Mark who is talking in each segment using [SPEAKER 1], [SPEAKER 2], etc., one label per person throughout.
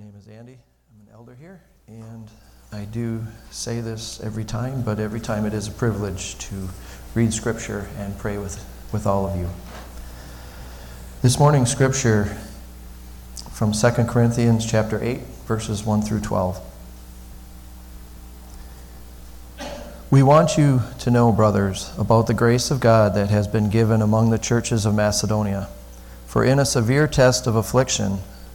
[SPEAKER 1] name is Andy. I'm an elder here, and I do say this every time, but every time it is a privilege to read Scripture and pray with, with all of you. This morning's Scripture from 2 Corinthians chapter 8, verses 1 through 12. We want you to know, brothers, about the grace of God that has been given among the churches of Macedonia. For in a severe test of affliction,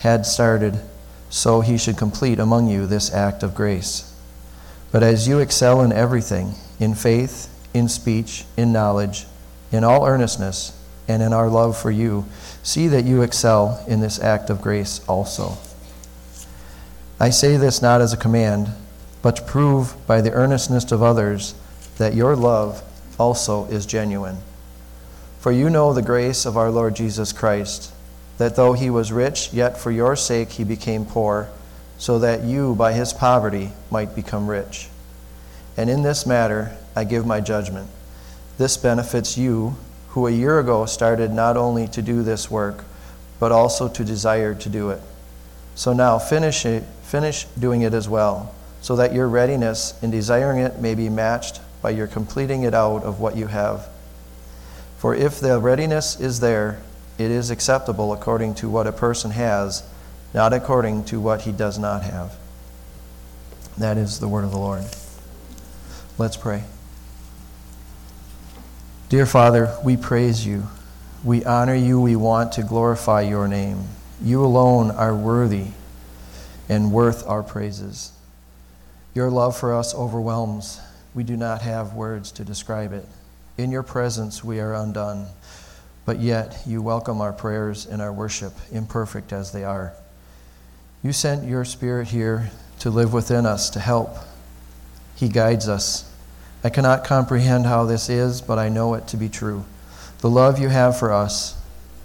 [SPEAKER 1] had started, so he should complete among you this act of grace. But as you excel in everything, in faith, in speech, in knowledge, in all earnestness, and in our love for you, see that you excel in this act of grace also. I say this not as a command, but to prove by the earnestness of others that your love also is genuine. For you know the grace of our Lord Jesus Christ that though he was rich, yet for your sake he became poor, so that you by his poverty might become rich. And in this matter I give my judgment. This benefits you, who a year ago started not only to do this work, but also to desire to do it. So now finish it, finish doing it as well, so that your readiness in desiring it may be matched by your completing it out of what you have. For if the readiness is there, it is acceptable according to what a person has, not according to what he does not have. That is the word of the Lord. Let's pray. Dear Father, we praise you. We honor you. We want to glorify your name. You alone are worthy and worth our praises. Your love for us overwhelms. We do not have words to describe it. In your presence, we are undone but yet you welcome our prayers and our worship, imperfect as they are. You sent your Spirit here to live within us, to help. He guides us. I cannot comprehend how this is, but I know it to be true. The love you have for us,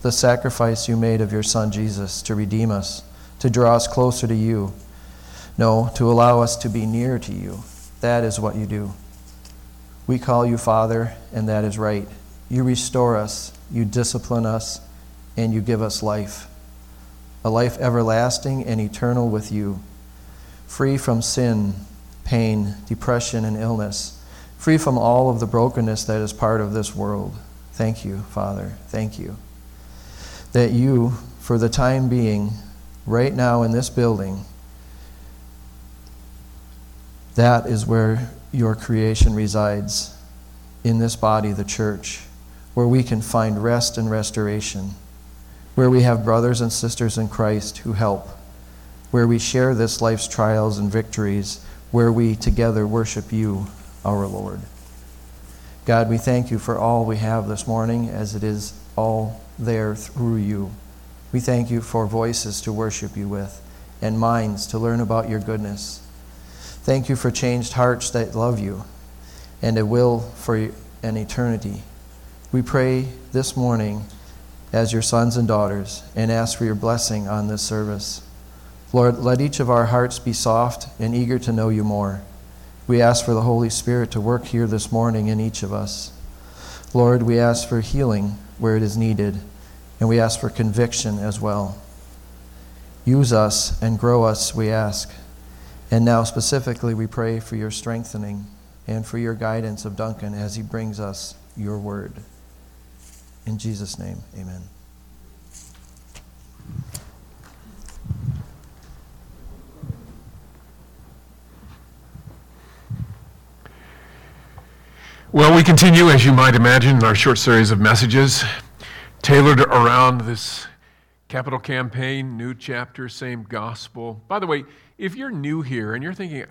[SPEAKER 1] the sacrifice you made of your Son Jesus to redeem us, to draw us closer to you. No, to allow us to be near to you. That is what you do. We call you Father, and that is right. You restore us, you discipline us, and you give us life. A life everlasting and eternal with you, free from sin, pain, depression, and illness, free from all of the brokenness that is part of this world. Thank you, Father. Thank you. That you, for the time being, right now in this building, that is where your creation resides, in this body, the church where we can find rest and restoration, where we have brothers and sisters in Christ who help, where we share this life's trials and victories, where we together worship you, our Lord. God, we thank you for all we have this morning as it is all there through you. We thank you for voices to worship you with and minds to learn about your goodness. Thank you for changed hearts that love you and a will for an eternity we pray this morning as your sons and daughters and ask for your blessing on this service. Lord, let each of our hearts be soft and eager to know you more. We ask for the Holy Spirit to work here this morning in each of us. Lord, we ask for healing where it is needed, and we ask for conviction as well. Use us and grow us, we ask. And now, specifically, we pray for your strengthening and for your guidance of Duncan as he brings us your word. In Jesus' name, amen.
[SPEAKER 2] Well, we continue, as you might imagine, in our short series of messages tailored around this capital campaign, new chapter, same gospel. By the way, if you're new here and you're thinking,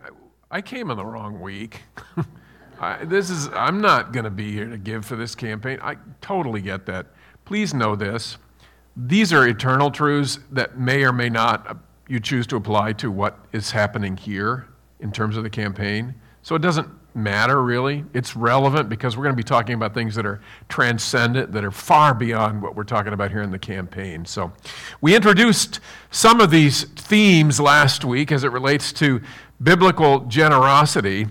[SPEAKER 2] I came in the wrong week, I, this is, I'm not going to be here to give for this campaign. I totally get that. Please know this. These are eternal truths that may or may not uh, you choose to apply to what is happening here in terms of the campaign. So it doesn't matter really. It's relevant because we're going to be talking about things that are transcendent, that are far beyond what we're talking about here in the campaign. So we introduced some of these themes last week as it relates to biblical generosity.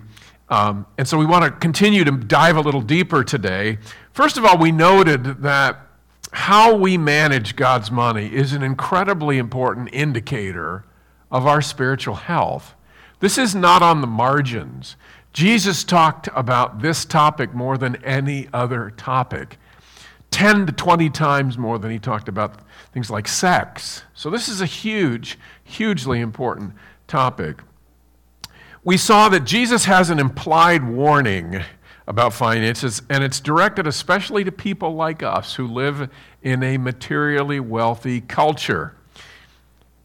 [SPEAKER 2] Um, and so we want to continue to dive a little deeper today. First of all, we noted that how we manage God's money is an incredibly important indicator of our spiritual health. This is not on the margins. Jesus talked about this topic more than any other topic 10 to 20 times more than he talked about things like sex. So, this is a huge, hugely important topic. We saw that Jesus has an implied warning about finances, and it's directed especially to people like us who live in a materially wealthy culture.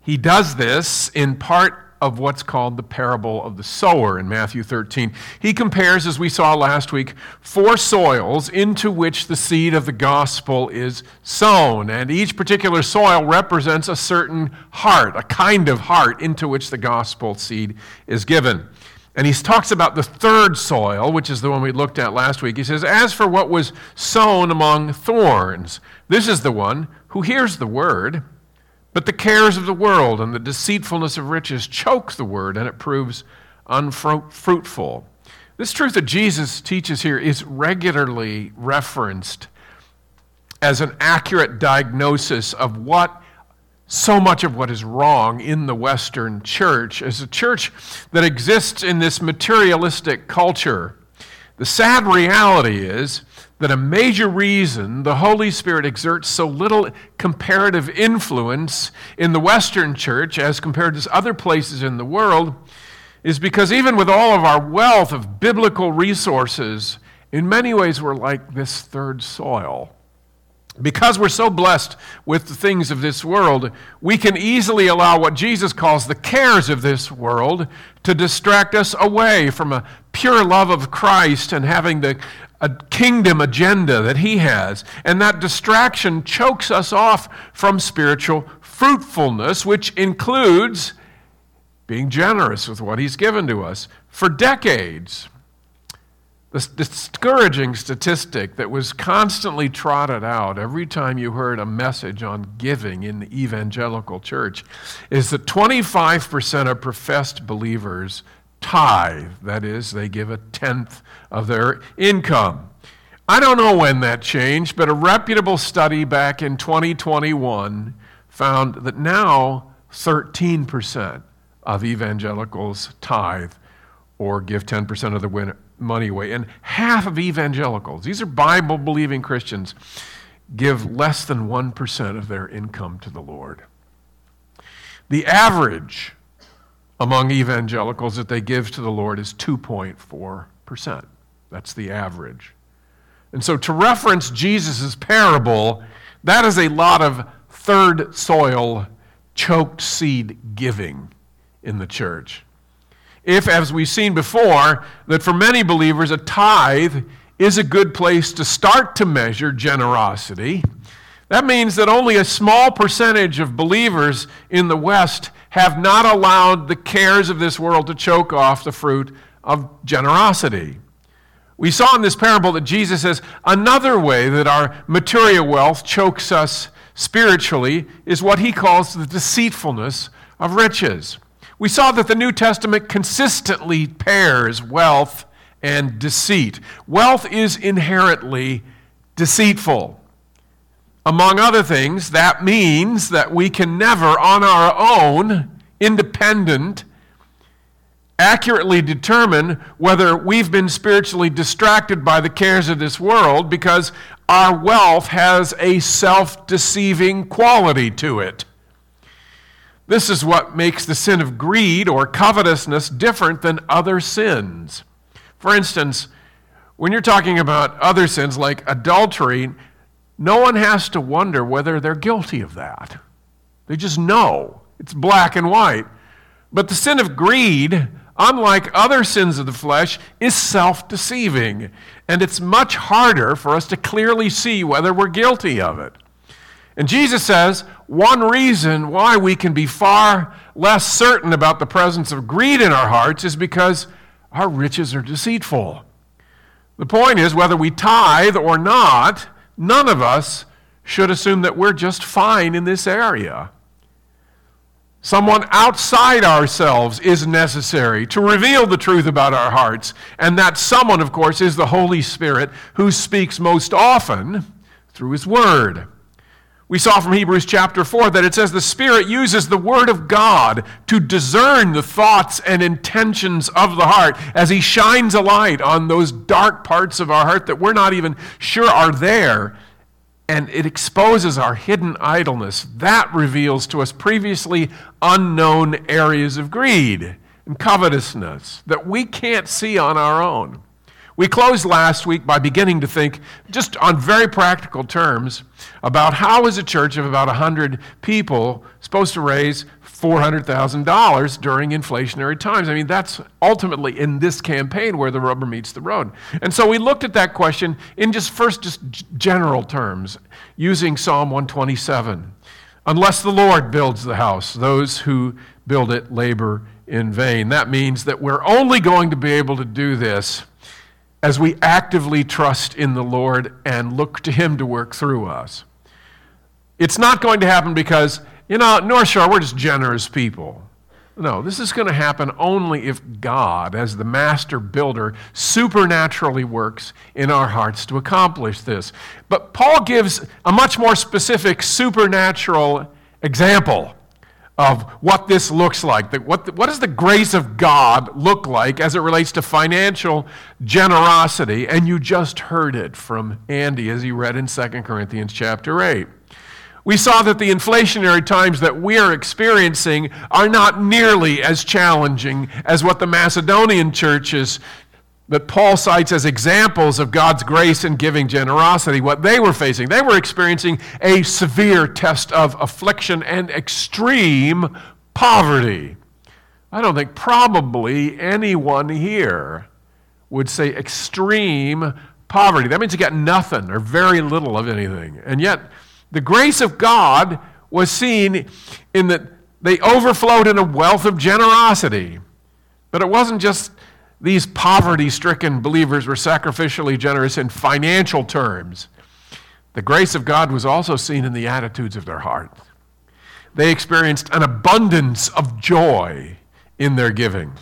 [SPEAKER 2] He does this in part of what's called the parable of the sower in Matthew 13. He compares, as we saw last week, four soils into which the seed of the gospel is sown. And each particular soil represents a certain heart, a kind of heart into which the gospel seed is given. And he talks about the third soil, which is the one we looked at last week. He says, As for what was sown among thorns, this is the one who hears the word but the cares of the world and the deceitfulness of riches choke the word, and it proves unfruitful. This truth that Jesus teaches here is regularly referenced as an accurate diagnosis of what so much of what is wrong in the Western church as a church that exists in this materialistic culture. The sad reality is that a major reason the Holy Spirit exerts so little comparative influence in the Western church as compared to other places in the world is because even with all of our wealth of biblical resources, in many ways we're like this third soil. Because we're so blessed with the things of this world, we can easily allow what Jesus calls the cares of this world to distract us away from a pure love of Christ and having the a kingdom agenda that he has. And that distraction chokes us off from spiritual fruitfulness, which includes being generous with what he's given to us. For decades, the discouraging statistic that was constantly trotted out every time you heard a message on giving in the evangelical church is that 25% of professed believers tithe. That is, they give a tenth of their income. I don't know when that changed, but a reputable study back in 2021 found that now 13% of evangelicals tithe or give 10% of the money away. And half of evangelicals, these are Bible believing Christians, give less than 1% of their income to the Lord. The average among evangelicals that they give to the Lord is 2.4%. That's the average. And so to reference Jesus' parable, that is a lot of third soil, choked seed giving in the church. If, as we've seen before, that for many believers, a tithe is a good place to start to measure generosity, that means that only a small percentage of believers in the West have not allowed the cares of this world to choke off the fruit of generosity. We saw in this parable that Jesus says another way that our material wealth chokes us spiritually is what he calls the deceitfulness of riches. We saw that the New Testament consistently pairs wealth and deceit. Wealth is inherently deceitful. Among other things, that means that we can never, on our own, independent, accurately determine whether we've been spiritually distracted by the cares of this world because our wealth has a self deceiving quality to it. This is what makes the sin of greed or covetousness different than other sins. For instance, when you're talking about other sins like adultery, no one has to wonder whether they're guilty of that. They just know. It's black and white. But the sin of greed, unlike other sins of the flesh, is self deceiving. And it's much harder for us to clearly see whether we're guilty of it. And Jesus says one reason why we can be far less certain about the presence of greed in our hearts is because our riches are deceitful. The point is, whether we tithe or not, none of us should assume that we're just fine in this area. Someone outside ourselves is necessary to reveal the truth about our hearts. And that someone, of course, is the Holy Spirit who speaks most often through His Word. We saw from Hebrews chapter 4 that it says the Spirit uses the Word of God to discern the thoughts and intentions of the heart as He shines a light on those dark parts of our heart that we're not even sure are there. And it exposes our hidden idleness. That reveals to us previously unknown areas of greed and covetousness that we can't see on our own. We closed last week by beginning to think, just on very practical terms, about how is a church of about 100 people supposed to raise $400,000 during inflationary times. I mean, that's ultimately in this campaign where the rubber meets the road. And so we looked at that question in just first, just general terms, using Psalm 127. Unless the Lord builds the house, those who build it labor in vain. That means that we're only going to be able to do this as we actively trust in the Lord and look to Him to work through us. It's not going to happen because, you know, North Shore, we're just generous people. No, this is going to happen only if God, as the master builder, supernaturally works in our hearts to accomplish this. But Paul gives a much more specific supernatural example of what this looks like. What, does the grace of God look like as it relates to financial generosity? And you just heard it from Andy as he read in 2 Corinthians chapter 8. We saw that the inflationary times that we are experiencing are not nearly as challenging as what the Macedonian churches that Paul cites as examples of God's grace and giving generosity, what they were facing. They were experiencing a severe test of affliction and extreme poverty. I don't think probably anyone here would say extreme poverty. That means you got nothing or very little of anything. And yet, the grace of God was seen in that they overflowed in a wealth of generosity. But it wasn't just these poverty stricken believers were sacrificially generous in financial terms. The grace of God was also seen in the attitudes of their hearts. They experienced an abundance of joy in their giving.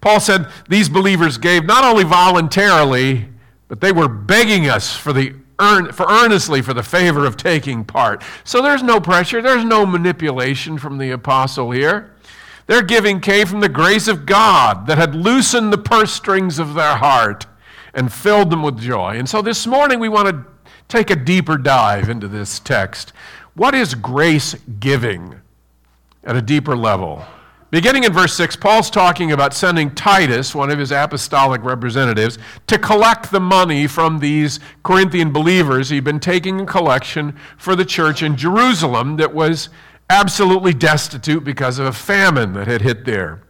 [SPEAKER 2] Paul said these believers gave not only voluntarily, but they were begging us for the earn, for earnestly for the favor of taking part. So there's no pressure, there's no manipulation from the apostle here. Their giving came from the grace of God that had loosened the purse strings of their heart and filled them with joy. And so this morning we want to take a deeper dive into this text. What is grace giving at a deeper level? Beginning in verse 6, Paul's talking about sending Titus, one of his apostolic representatives, to collect the money from these Corinthian believers. He'd been taking a collection for the church in Jerusalem that was absolutely destitute because of a famine that had hit there.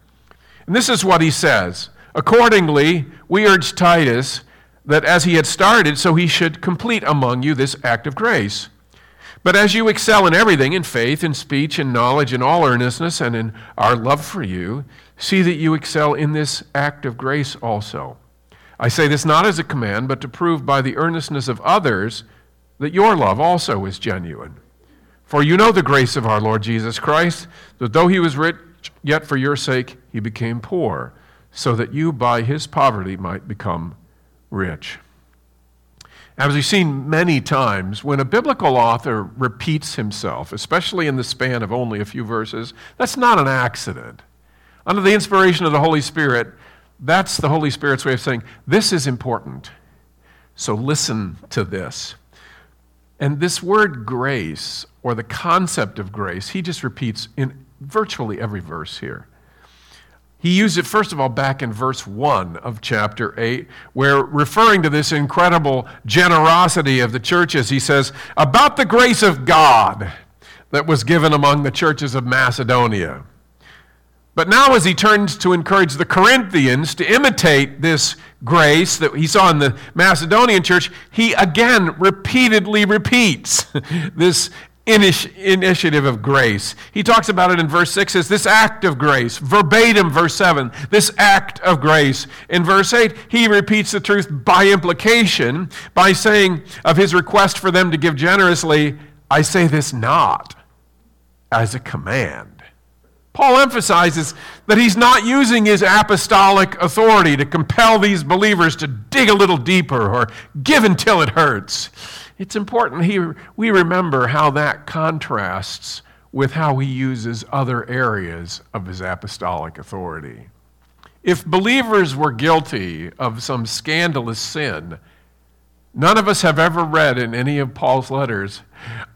[SPEAKER 2] And this is what he says Accordingly, we urge Titus that as he had started, so he should complete among you this act of grace. But as you excel in everything, in faith, in speech, in knowledge, in all earnestness, and in our love for you, see that you excel in this act of grace also. I say this not as a command, but to prove by the earnestness of others that your love also is genuine. For you know the grace of our Lord Jesus Christ, that though he was rich, yet for your sake he became poor, so that you by his poverty might become rich. As we've seen many times, when a biblical author repeats himself, especially in the span of only a few verses, that's not an accident. Under the inspiration of the Holy Spirit, that's the Holy Spirit's way of saying, This is important. So listen to this. And this word grace, or the concept of grace, he just repeats in virtually every verse here. He used it, first of all, back in verse 1 of chapter 8, where referring to this incredible generosity of the churches, he says, About the grace of God that was given among the churches of Macedonia. But now, as he turns to encourage the Corinthians to imitate this grace that he saw in the Macedonian church, he again repeatedly repeats this initiative of grace. He talks about it in verse 6 as this act of grace. Verbatim, verse 7, this act of grace. In verse 8, he repeats the truth by implication by saying of his request for them to give generously, I say this not as a command. Paul emphasizes that he's not using his apostolic authority to compel these believers to dig a little deeper or give until it hurts. It's important he, we remember how that contrasts with how he uses other areas of his apostolic authority. If believers were guilty of some scandalous sin, none of us have ever read in any of Paul's letters,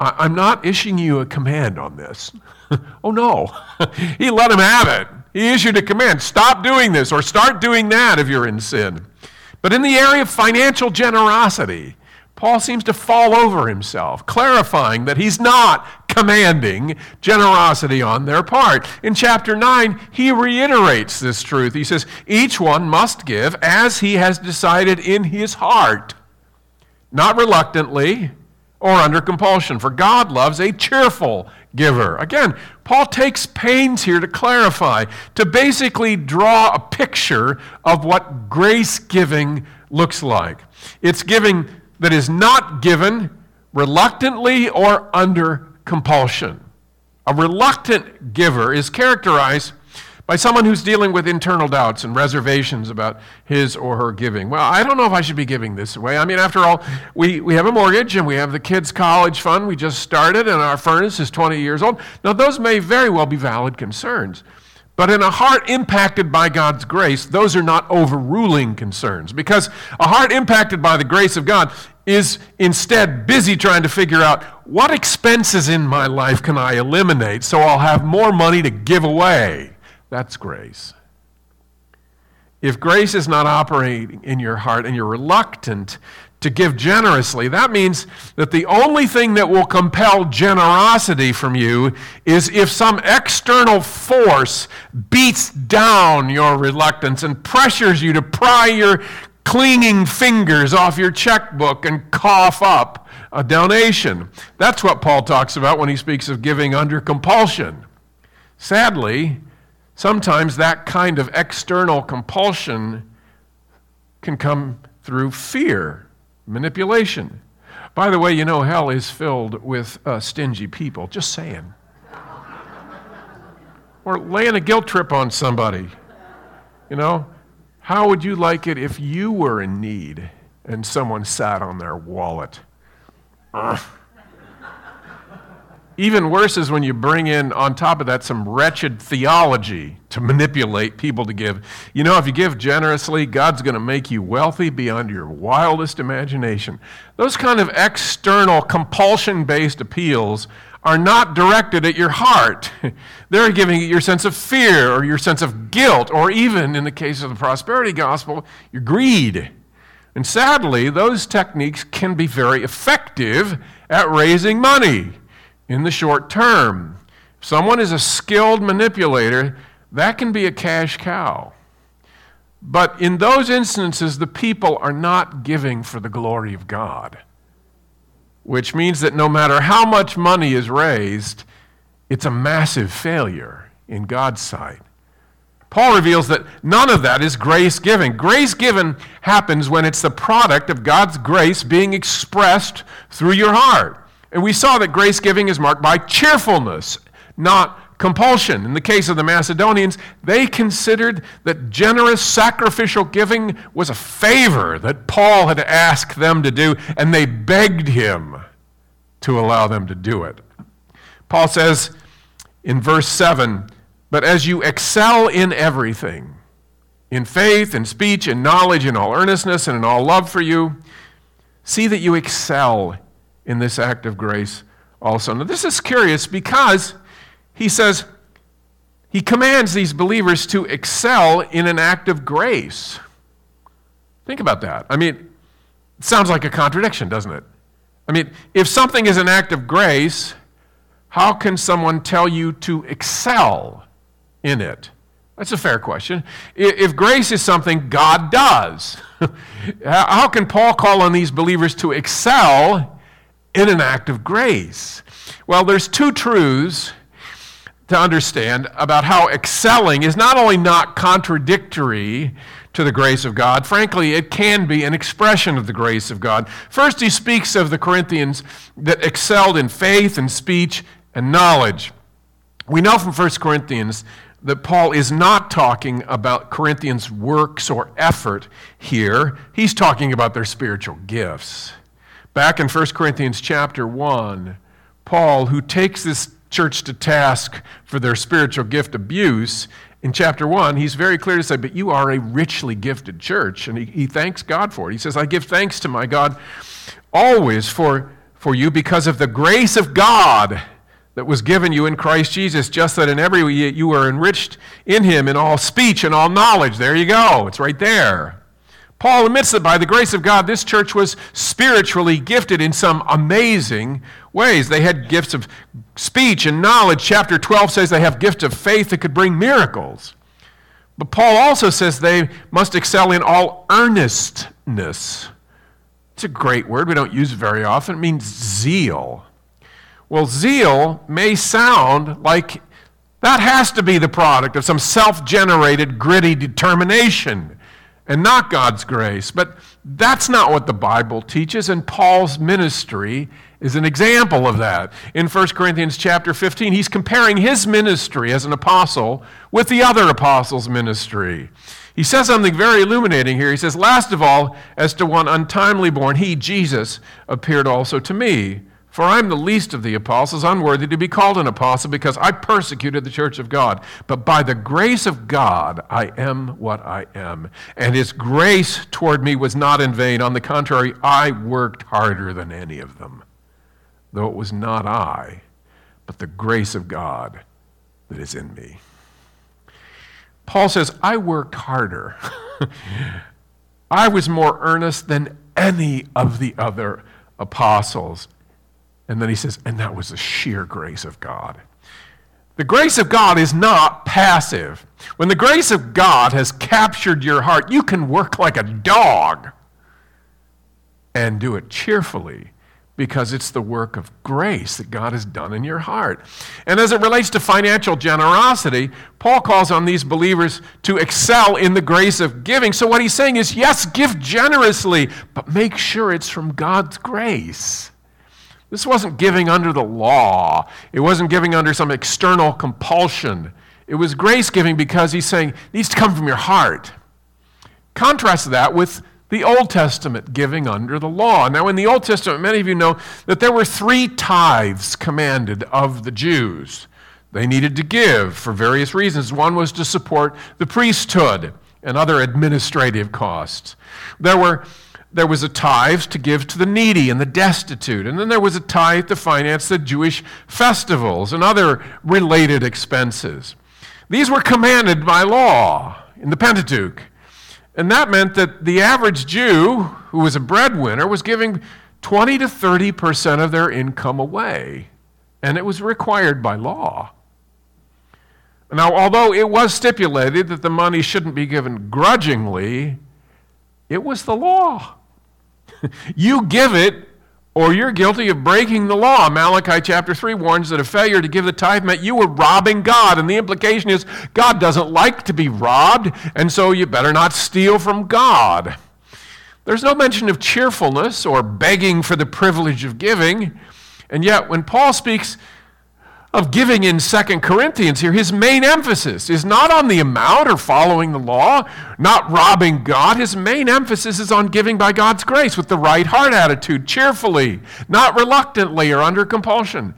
[SPEAKER 2] I'm not issuing you a command on this. oh no, he let him have it. He issued a command stop doing this or start doing that if you're in sin. But in the area of financial generosity, Paul seems to fall over himself, clarifying that he's not commanding generosity on their part. In chapter 9, he reiterates this truth. He says, Each one must give as he has decided in his heart, not reluctantly or under compulsion, for God loves a cheerful giver. Again, Paul takes pains here to clarify, to basically draw a picture of what grace giving looks like. It's giving that is not given reluctantly or under compulsion. A reluctant giver is characterized by someone who's dealing with internal doubts and reservations about his or her giving. Well, I don't know if I should be giving this way. I mean, after all, we, we have a mortgage and we have the kids' college fund we just started, and our furnace is 20 years old. Now, those may very well be valid concerns. But in a heart impacted by God's grace, those are not overruling concerns. Because a heart impacted by the grace of God is instead busy trying to figure out what expenses in my life can I eliminate so I'll have more money to give away. That's grace. If grace is not operating in your heart and you're reluctant to give generously, that means that the only thing that will compel generosity from you is if some external force beats down your reluctance and pressures you to pry your clinging fingers off your checkbook and cough up a donation. That's what Paul talks about when he speaks of giving under compulsion. Sadly, sometimes that kind of external compulsion can come through fear, manipulation. By the way, you know, hell is filled with uh, stingy people. Just saying. or laying a guilt trip on somebody. You know, how would you like it if you were in need and someone sat on their wallet? Even worse is when you bring in, on top of that, some wretched theology to manipulate people to give. You know, if you give generously, God's going to make you wealthy beyond your wildest imagination. Those kind of external, compulsion based appeals are not directed at your heart. They're giving you your sense of fear or your sense of guilt, or even, in the case of the prosperity gospel, your greed. And sadly, those techniques can be very effective at raising money in the short term. If someone is a skilled manipulator, that can be a cash cow. But in those instances, the people are not giving for the glory of God which means that no matter how much money is raised, it's a massive failure in God's sight. Paul reveals that none of that is grace giving. Grace given happens when it's the product of God's grace being expressed through your heart. And we saw that grace giving is marked by cheerfulness, not compulsion. In the case of the Macedonians, they considered that generous sacrificial giving was a favor that Paul had asked them to do, and they begged him to allow them to do it. Paul says in verse 7 But as you excel in everything, in faith, in speech, in knowledge, in all earnestness, and in all love for you, see that you excel in this act of grace also. Now, this is curious because he says, he commands these believers to excel in an act of grace. Think about that. I mean, it sounds like a contradiction, doesn't it? I mean, if something is an act of grace, how can someone tell you to excel in it? That's a fair question. If grace is something God does, how can Paul call on these believers to excel in an act of grace. Well, there's two truths to understand about how excelling is not only not contradictory to the grace of God, frankly, it can be an expression of the grace of God. First, he speaks of the Corinthians that excelled in faith and speech and knowledge. We know from 1 Corinthians that Paul is not talking about Corinthians' works or effort here. He's talking about their spiritual gifts. Back in 1 Corinthians chapter 1, Paul, who takes this church to task for their spiritual gift abuse, in chapter 1, he's very clear to say, But you are a richly gifted church. And he, he thanks God for it. He says, I give thanks to my God always for, for you because of the grace of God that was given you in Christ Jesus, just that in every way you were enriched in him in all speech and all knowledge. There you go. It's right there. Paul admits that by the grace of God, this church was spiritually gifted in some amazing ways. They had gifts of speech and knowledge. Chapter 12 says they have gifts of faith that could bring miracles. But Paul also says they must excel in all earnestness. It's a great word. We don't use it very often. It means zeal. Well, zeal may sound like that has to be the product of some self generated, gritty determination and not God's grace. But that's not what the Bible teaches, and Paul's ministry is an example of that. In 1 Corinthians chapter 15, he's comparing his ministry as an apostle with the other apostles' ministry. He says something very illuminating here. He says, Last of all, as to one untimely born, he, Jesus, appeared also to me for I am the least of the apostles, unworthy to be called an apostle, because I persecuted the church of God. But by the grace of God, I am what I am. And his grace toward me was not in vain. On the contrary, I worked harder than any of them, though it was not I, but the grace of God that is in me. Paul says, I worked harder. I was more earnest than any of the other apostles. And then he says, and that was the sheer grace of God. The grace of God is not passive. When the grace of God has captured your heart, you can work like a dog and do it cheerfully because it's the work of grace that God has done in your heart. And as it relates to financial generosity, Paul calls on these believers to excel in the grace of giving. So what he's saying is, yes, give generously, but make sure it's from God's grace. This wasn't giving under the law, it wasn't giving under some external compulsion. It was grace giving because he's saying it needs to come from your heart. Contrast that with the Old Testament giving under the law. Now, in the Old Testament, many of you know that there were three tithes commanded of the Jews. They needed to give for various reasons. One was to support the priesthood and other administrative costs. There were there was a tithe to give to the needy and the destitute. And then there was a tithe to finance the Jewish festivals and other related expenses. These were commanded by law in the Pentateuch. And that meant that the average Jew who was a breadwinner was giving 20 to 30% of their income away. And it was required by law. Now, although it was stipulated that the money shouldn't be given grudgingly, it was the law. you give it or you're guilty of breaking the law. Malachi chapter 3 warns that a failure to give the tithe meant you were robbing God. And the implication is God doesn't like to be robbed, and so you better not steal from God. There's no mention of cheerfulness or begging for the privilege of giving. And yet, when Paul speaks of giving in Second Corinthians here, his main emphasis is not on the amount or following the law, not robbing God. His main emphasis is on giving by God's grace with the right heart attitude, cheerfully, not reluctantly or under compulsion.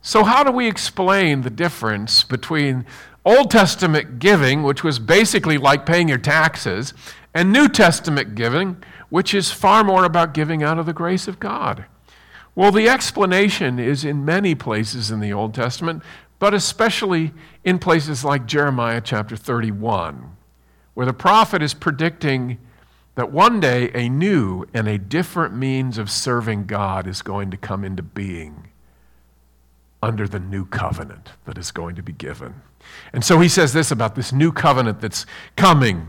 [SPEAKER 2] So, how do we explain the difference between Old Testament giving, which was basically like paying your taxes, and New Testament giving, which is far more about giving out of the grace of God? Well, the explanation is in many places in the Old Testament, but especially in places like Jeremiah chapter 31, where the prophet is predicting that one day a new and a different means of serving God is going to come into being under the new covenant that is going to be given. And so he says this about this new covenant that's coming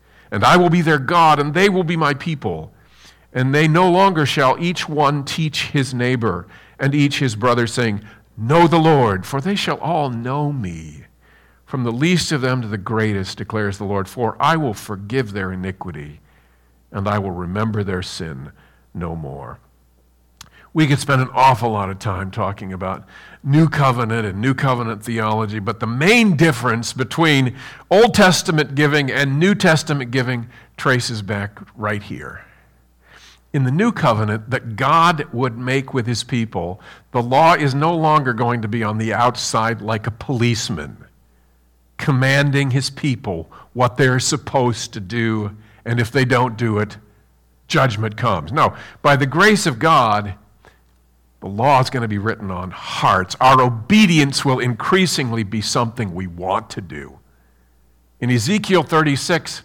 [SPEAKER 2] and I will be their God, and they will be my people. And they no longer shall each one teach his neighbor and each his brother, saying, Know the Lord, for they shall all know me. From the least of them to the greatest, declares the Lord, for I will forgive their iniquity, and I will remember their sin no more. We could spend an awful lot of time talking about New Covenant and New Covenant theology, but the main difference between Old Testament giving and New Testament giving traces back right here. In the New Covenant that God would make with his people, the law is no longer going to be on the outside like a policeman, commanding his people what they're supposed to do, and if they don't do it, judgment comes. No, by the grace of God, the law is going to be written on hearts. Our obedience will increasingly be something we want to do. In Ezekiel 36,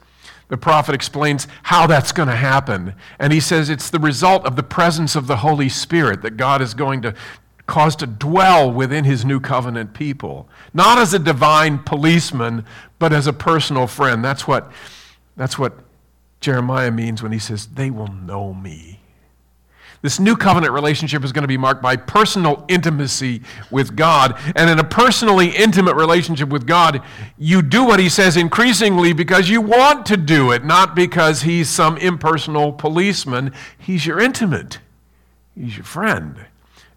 [SPEAKER 2] the prophet explains how that's going to happen. And he says it's the result of the presence of the Holy Spirit that God is going to cause to dwell within his new covenant people. Not as a divine policeman, but as a personal friend. That's what, that's what Jeremiah means when he says, They will know me. This new covenant relationship is going to be marked by personal intimacy with God. And in a personally intimate relationship with God, you do what He says increasingly because you want to do it, not because He's some impersonal policeman. He's your intimate, He's your friend.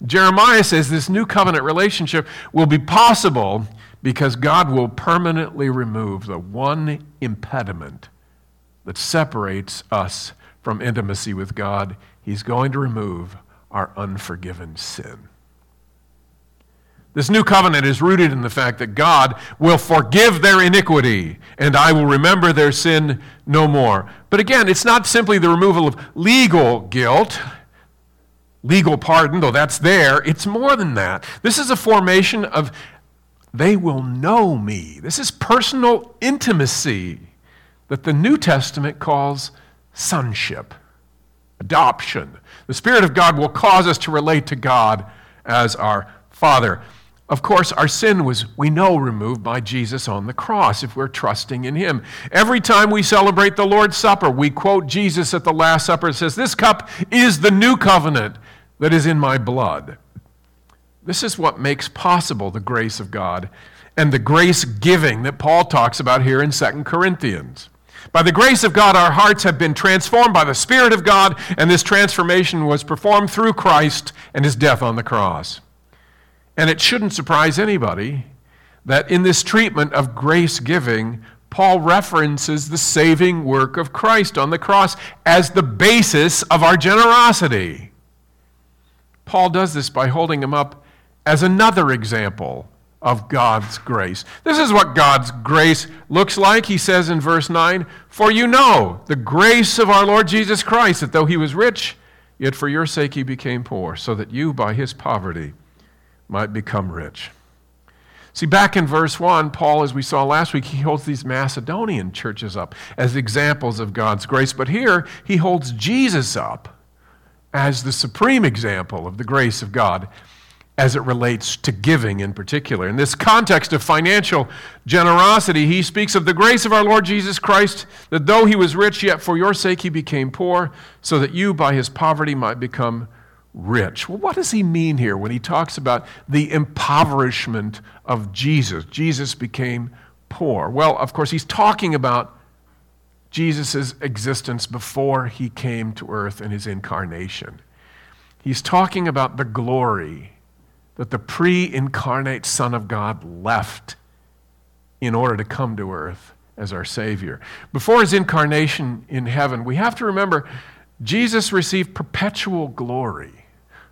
[SPEAKER 2] Jeremiah says this new covenant relationship will be possible because God will permanently remove the one impediment that separates us from intimacy with God He's going to remove our unforgiven sin. This new covenant is rooted in the fact that God will forgive their iniquity and I will remember their sin no more. But again, it's not simply the removal of legal guilt, legal pardon, though that's there. It's more than that. This is a formation of they will know me. This is personal intimacy that the New Testament calls sonship adoption. The Spirit of God will cause us to relate to God as our Father. Of course, our sin was, we know, removed by Jesus on the cross if we're trusting in Him. Every time we celebrate the Lord's Supper, we quote Jesus at the Last Supper. It says, This cup is the new covenant that is in my blood. This is what makes possible the grace of God and the grace giving that Paul talks about here in 2 Corinthians. By the grace of God, our hearts have been transformed by the Spirit of God, and this transformation was performed through Christ and his death on the cross. And it shouldn't surprise anybody that in this treatment of grace giving, Paul references the saving work of Christ on the cross as the basis of our generosity. Paul does this by holding him up as another example of God's grace. This is what God's grace looks like. He says in verse 9, For you know the grace of our Lord Jesus Christ, that though he was rich, yet for your sake he became poor, so that you by his poverty might become rich. See, back in verse 1, Paul, as we saw last week, he holds these Macedonian churches up as examples of God's grace. But here, he holds Jesus up as the supreme example of the grace of God as it relates to giving in particular. In this context of financial generosity, he speaks of the grace of our Lord Jesus Christ, that though he was rich, yet for your sake he became poor, so that you by his poverty might become rich. Well, what does he mean here when he talks about the impoverishment of Jesus? Jesus became poor. Well, of course, he's talking about Jesus' existence before he came to earth in his incarnation. He's talking about the glory that the pre incarnate Son of God left in order to come to earth as our Savior. Before his incarnation in heaven, we have to remember Jesus received perpetual glory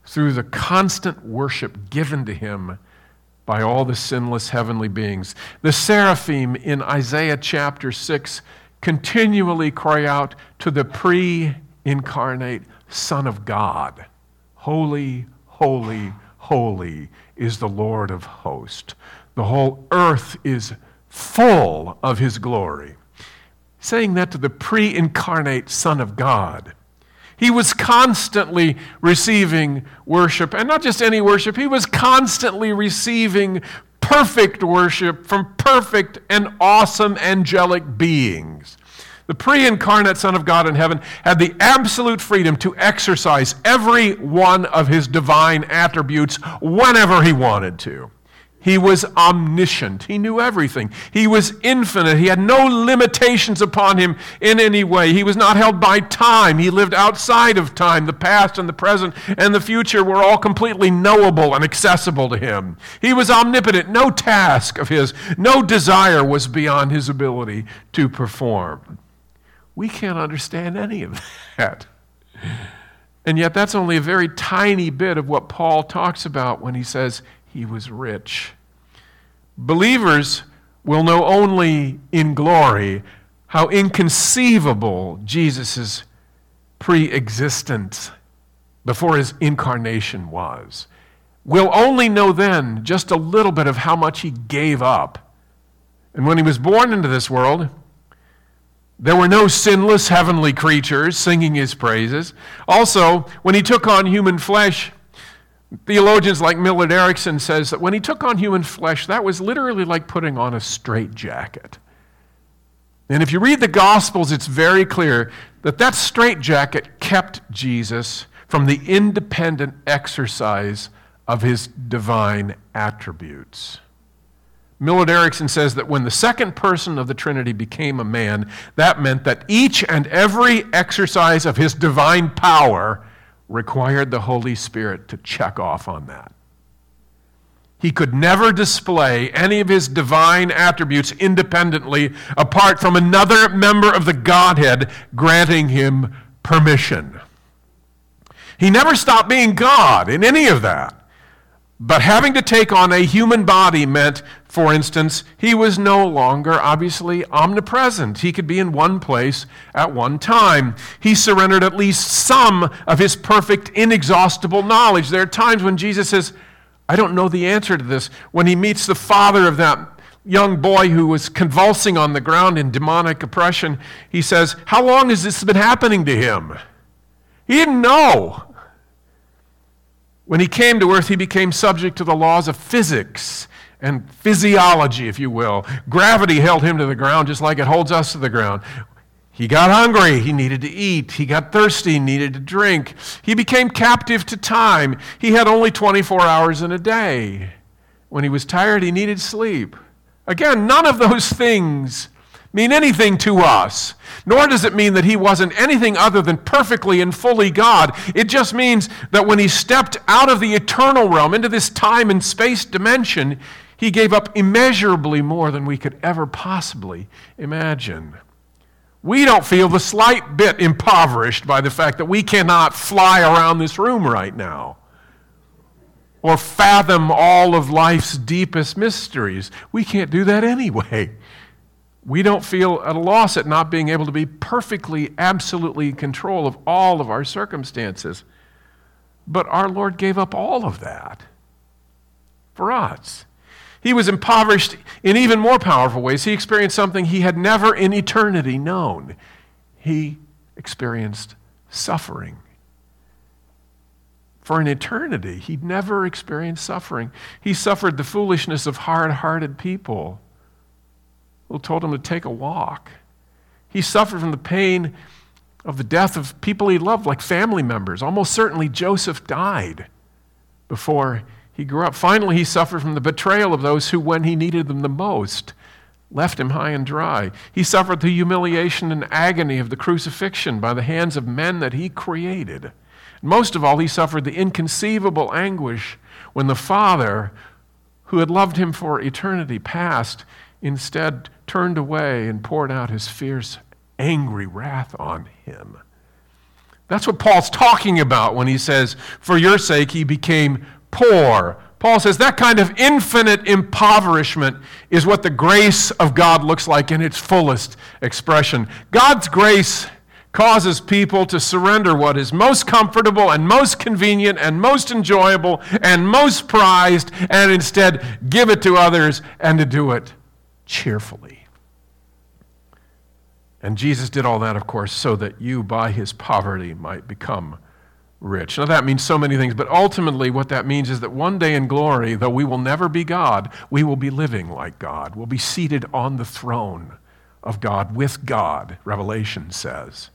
[SPEAKER 2] through the constant worship given to him by all the sinless heavenly beings. The seraphim in Isaiah chapter 6 continually cry out to the pre incarnate Son of God Holy, holy, holy is the Lord of hosts. The whole earth is full of his glory. Saying that to the pre incarnate Son of God. He was constantly receiving worship, and not just any worship, he was constantly receiving perfect worship from perfect and awesome angelic beings. The pre incarnate Son of God in heaven had the absolute freedom to exercise every one of his divine attributes whenever he wanted to. He was omniscient. He knew everything. He was infinite. He had no limitations upon him in any way. He was not held by time. He lived outside of time. The past and the present and the future were all completely knowable and accessible to him. He was omnipotent. No task of his, no desire was beyond his ability to perform. We can't understand any of that. And yet, that's only a very tiny bit of what Paul talks about when he says he was rich. Believers will know only in glory how inconceivable Jesus' pre existence before his incarnation was. We'll only know then just a little bit of how much he gave up. And when he was born into this world, there were no sinless heavenly creatures singing his praises. Also, when he took on human flesh, Theologians like Millard Erickson says that when he took on human flesh, that was literally like putting on a straitjacket. And if you read the Gospels, it's very clear that that straitjacket kept Jesus from the independent exercise of his divine attributes. Millard Erickson says that when the second person of the Trinity became a man, that meant that each and every exercise of his divine power required the Holy Spirit to check off on that. He could never display any of his divine attributes independently apart from another member of the Godhead granting him permission. He never stopped being God in any of that. But having to take on a human body meant, for instance, he was no longer obviously omnipresent. He could be in one place at one time. He surrendered at least some of his perfect, inexhaustible knowledge. There are times when Jesus says, I don't know the answer to this. When he meets the father of that young boy who was convulsing on the ground in demonic oppression, he says, How long has this been happening to him? He didn't know. When he came to earth, he became subject to the laws of physics and physiology, if you will. Gravity held him to the ground just like it holds us to the ground. He got hungry, he needed to eat. He got thirsty, he needed to drink. He became captive to time. He had only 24 hours in a day. When he was tired, he needed sleep. Again, none of those things mean anything to us. Nor does it mean that he wasn't anything other than perfectly and fully God. It just means that when he stepped out of the eternal realm into this time and space dimension, he gave up immeasurably more than we could ever possibly imagine. We don't feel the slight bit impoverished by the fact that we cannot fly around this room right now or fathom all of life's deepest mysteries. We can't do that anyway we don't feel at a loss at not being able to be perfectly, absolutely in control of all of our circumstances. But our Lord gave up all of that for us. He was impoverished in even more powerful ways. He experienced something he had never in eternity known. He experienced suffering. For an eternity, he'd never experienced suffering. He suffered the foolishness of hard hearted people who told him to take a walk. He suffered from the pain of the death of people he loved, like family members. Almost certainly, Joseph died before he grew up. Finally, he suffered from the betrayal of those who, when he needed them the most, left him high and dry. He suffered the humiliation and agony of the crucifixion by the hands of men that he created. Most of all, he suffered the inconceivable anguish when the Father, who had loved him for eternity past, instead turned away and poured out his fierce, angry wrath on him. That's what Paul's talking about when he says, For your sake he became poor, Paul says that kind of infinite impoverishment is what the grace of God looks like in its fullest expression. God's grace causes people to surrender what is most comfortable and most convenient and most enjoyable and most prized and instead give it to others and to do it cheerfully. And Jesus did all that, of course, so that you, by his poverty, might become rich. Now, that means so many things, but ultimately, what that means is that one day in glory, though we will never be God, we will be living like God. We'll be seated on the throne of God with God, Revelation says.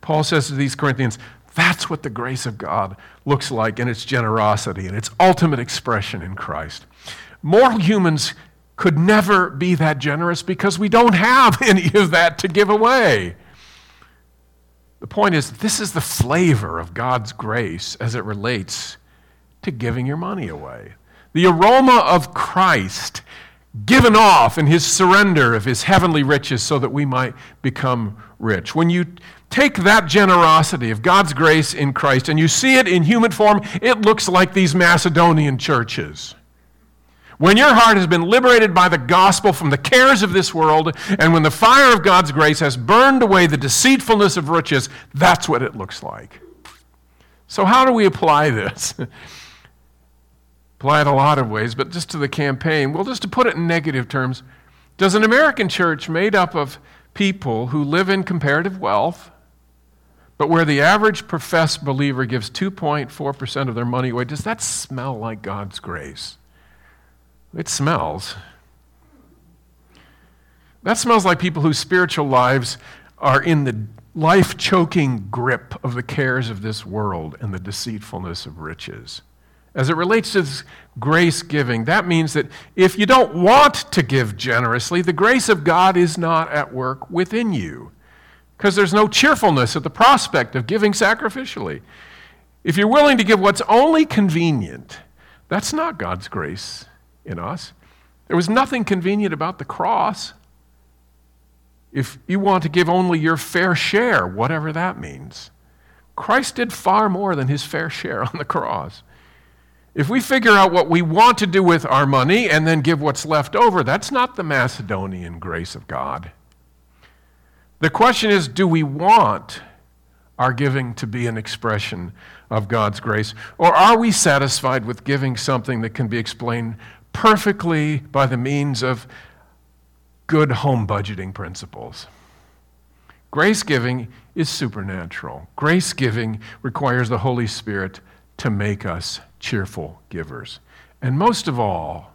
[SPEAKER 2] Paul says to these Corinthians, that's what the grace of God looks like in its generosity and its ultimate expression in Christ. Mortal humans could never be that generous because we don't have any of that to give away. The point is, this is the flavor of God's grace as it relates to giving your money away. The aroma of Christ given off in his surrender of his heavenly riches so that we might become rich. When you take that generosity of God's grace in Christ and you see it in human form, it looks like these Macedonian churches. When your heart has been liberated by the gospel from the cares of this world, and when the fire of God's grace has burned away the deceitfulness of riches, that's what it looks like. So, how do we apply this? apply it a lot of ways, but just to the campaign. Well, just to put it in negative terms, does an American church made up of people who live in comparative wealth, but where the average professed believer gives 2.4% of their money away, does that smell like God's grace? It smells. That smells like people whose spiritual lives are in the life choking grip of the cares of this world and the deceitfulness of riches. As it relates to grace giving, that means that if you don't want to give generously, the grace of God is not at work within you because there's no cheerfulness at the prospect of giving sacrificially. If you're willing to give what's only convenient, that's not God's grace in us. There was nothing convenient about the cross. If you want to give only your fair share, whatever that means, Christ did far more than his fair share on the cross. If we figure out what we want to do with our money and then give what's left over, that's not the Macedonian grace of God. The question is do we want our giving to be an expression of God's grace? Or are we satisfied with giving something that can be explained perfectly by the means of good home budgeting principles. Grace giving is supernatural. Grace giving requires the Holy Spirit to make us cheerful givers. And most of all,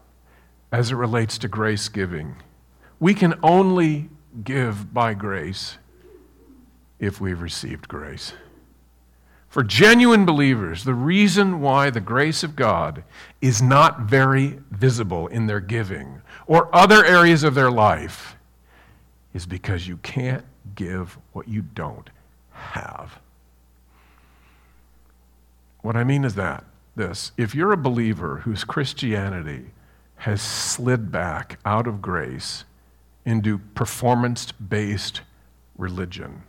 [SPEAKER 2] as it relates to grace giving, we can only give by grace if we've received grace. For genuine believers, the reason why the grace of God is not very visible in their giving or other areas of their life is because you can't give what you don't have. What I mean is that this if you're a believer whose Christianity has slid back out of grace into performance based religion,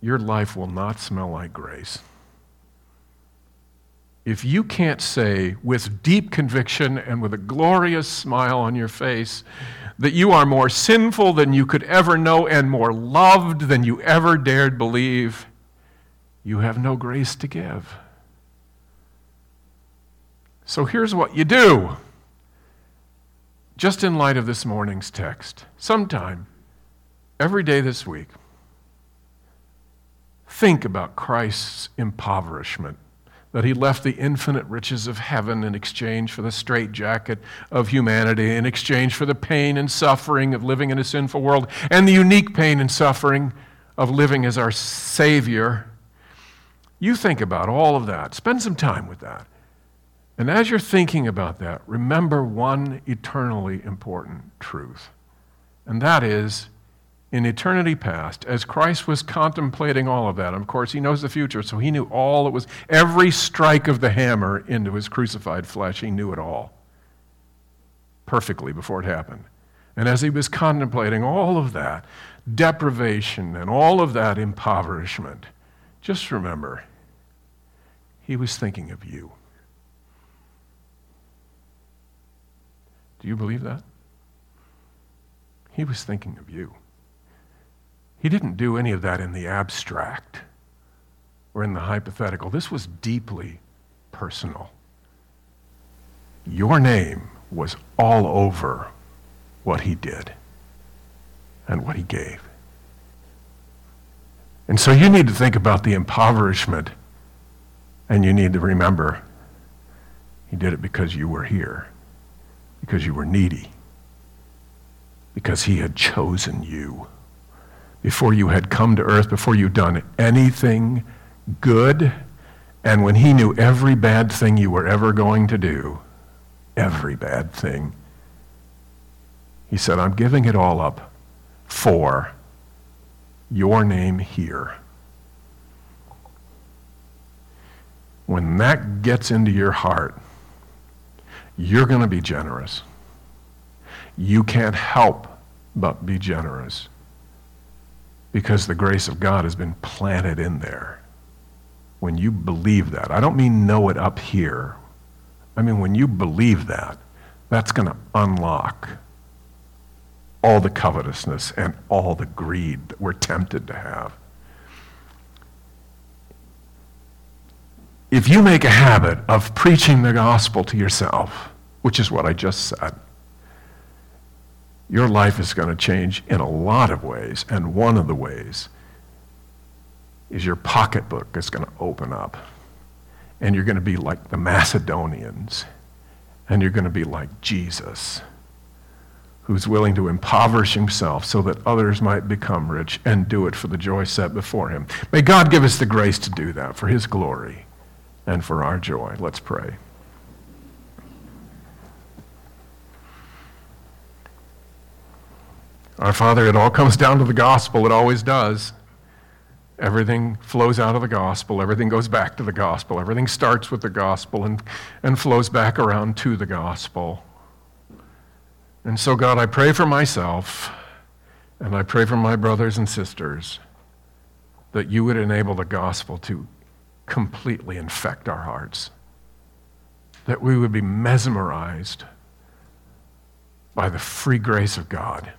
[SPEAKER 2] your life will not smell like grace. If you can't say with deep conviction and with a glorious smile on your face that you are more sinful than you could ever know and more loved than you ever dared believe, you have no grace to give. So here's what you do. Just in light of this morning's text, sometime every day this week, Think about Christ's impoverishment, that he left the infinite riches of heaven in exchange for the straitjacket of humanity, in exchange for the pain and suffering of living in a sinful world, and the unique pain and suffering of living as our Savior. You think about all of that. Spend some time with that. And as you're thinking about that, remember one eternally important truth, and that is in eternity past, as Christ was contemplating all of that, of course, he knows the future, so he knew all it was, every strike of the hammer into his crucified flesh, he knew it all perfectly before it happened. And as he was contemplating all of that deprivation and all of that impoverishment, just remember, he was thinking of you. Do you believe that? He was thinking of you. He didn't do any of that in the abstract or in the hypothetical. This was deeply personal. Your name was all over what he did and what he gave. And so you need to think about the impoverishment, and you need to remember he did it because you were here, because you were needy, because he had chosen you. Before you had come to earth, before you'd done anything good, and when he knew every bad thing you were ever going to do, every bad thing, he said, I'm giving it all up for your name here. When that gets into your heart, you're going to be generous. You can't help but be generous because the grace of God has been planted in there. When you believe that, I don't mean know it up here. I mean, when you believe that, that's going to unlock all the covetousness and all the greed that we're tempted to have. If you make a habit of preaching the gospel to yourself, which is what I just said, your life is going to change in a lot of ways. And one of the ways is your pocketbook is going to open up. And you're going to be like the Macedonians. And you're going to be like Jesus who's willing to impoverish himself so that others might become rich and do it for the joy set before him. May God give us the grace to do that for his glory and for our joy. Let's pray. Our Father, it all comes down to the gospel. It always does. Everything flows out of the gospel. Everything goes back to the gospel. Everything starts with the gospel and, and flows back around to the gospel. And so, God, I pray for myself and I pray for my brothers and sisters that you would enable the gospel to completely infect our hearts, that we would be mesmerized by the free grace of God.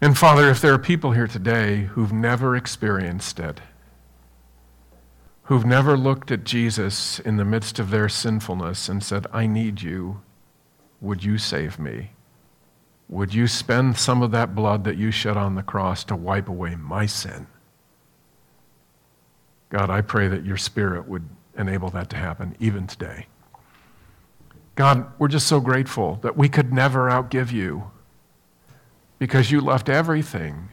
[SPEAKER 2] And Father, if there are people here today who've never experienced it, who've never looked at Jesus in the midst of their sinfulness and said, I need you would you save me? Would you spend some of that blood that you shed on the cross to wipe away my sin? God, I pray that your Spirit would enable that to happen even today. God, we're just so grateful that we could never outgive you because you left everything.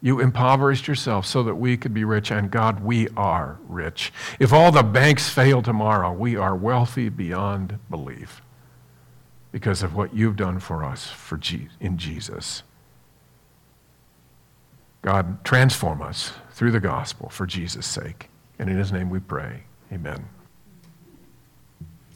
[SPEAKER 2] You impoverished yourself so that we could be rich, and God, we are rich. If all the banks fail tomorrow, we are wealthy beyond belief because of what you've done for us for Je- in Jesus. God, transform us through the gospel for Jesus' sake. And in his name we pray. Amen.